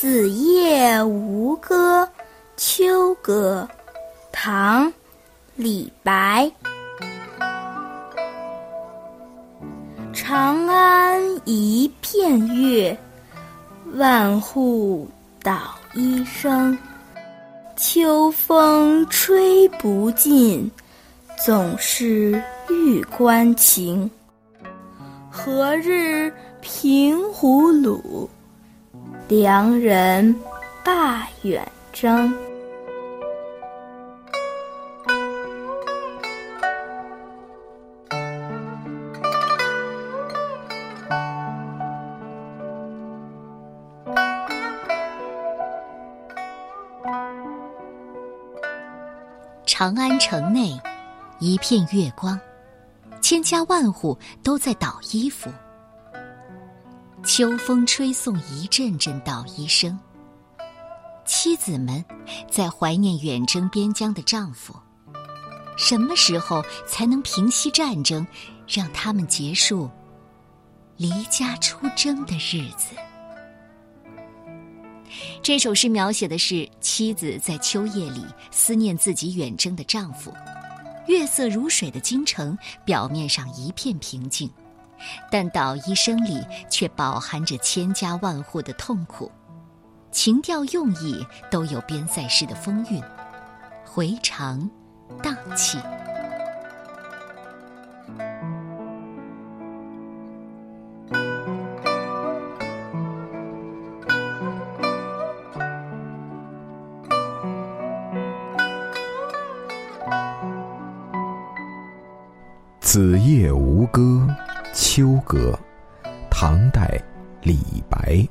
子夜吴歌·秋歌，唐·李白。长安一片月，万户捣衣声。秋风吹不尽，总是玉关情。何日平胡虏？良人罢远征。长安城内，一片月光，千家万户都在捣衣服。秋风吹送一阵阵捣衣声。妻子们在怀念远征边疆的丈夫。什么时候才能平息战争，让他们结束离家出征的日子？这首诗描写的是妻子在秋夜里思念自己远征的丈夫。月色如水的京城，表面上一片平静。但捣衣声里却饱含着千家万户的痛苦，情调用意都有边塞诗的风韵，回肠荡气。子夜吴歌。秋歌，唐代，李白。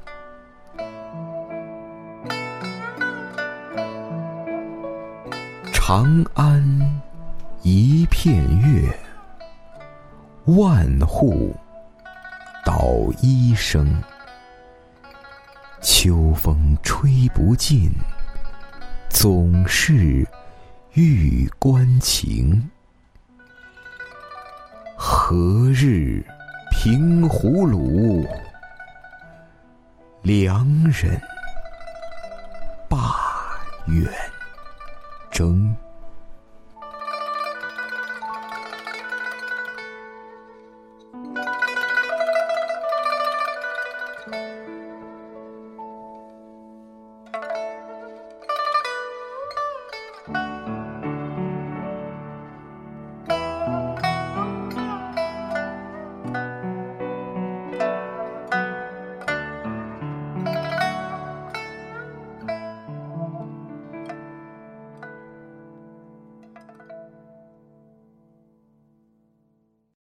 长安一片月，万户捣衣声。秋风吹不尽，总是玉关情。何日？平胡虏，良人罢远。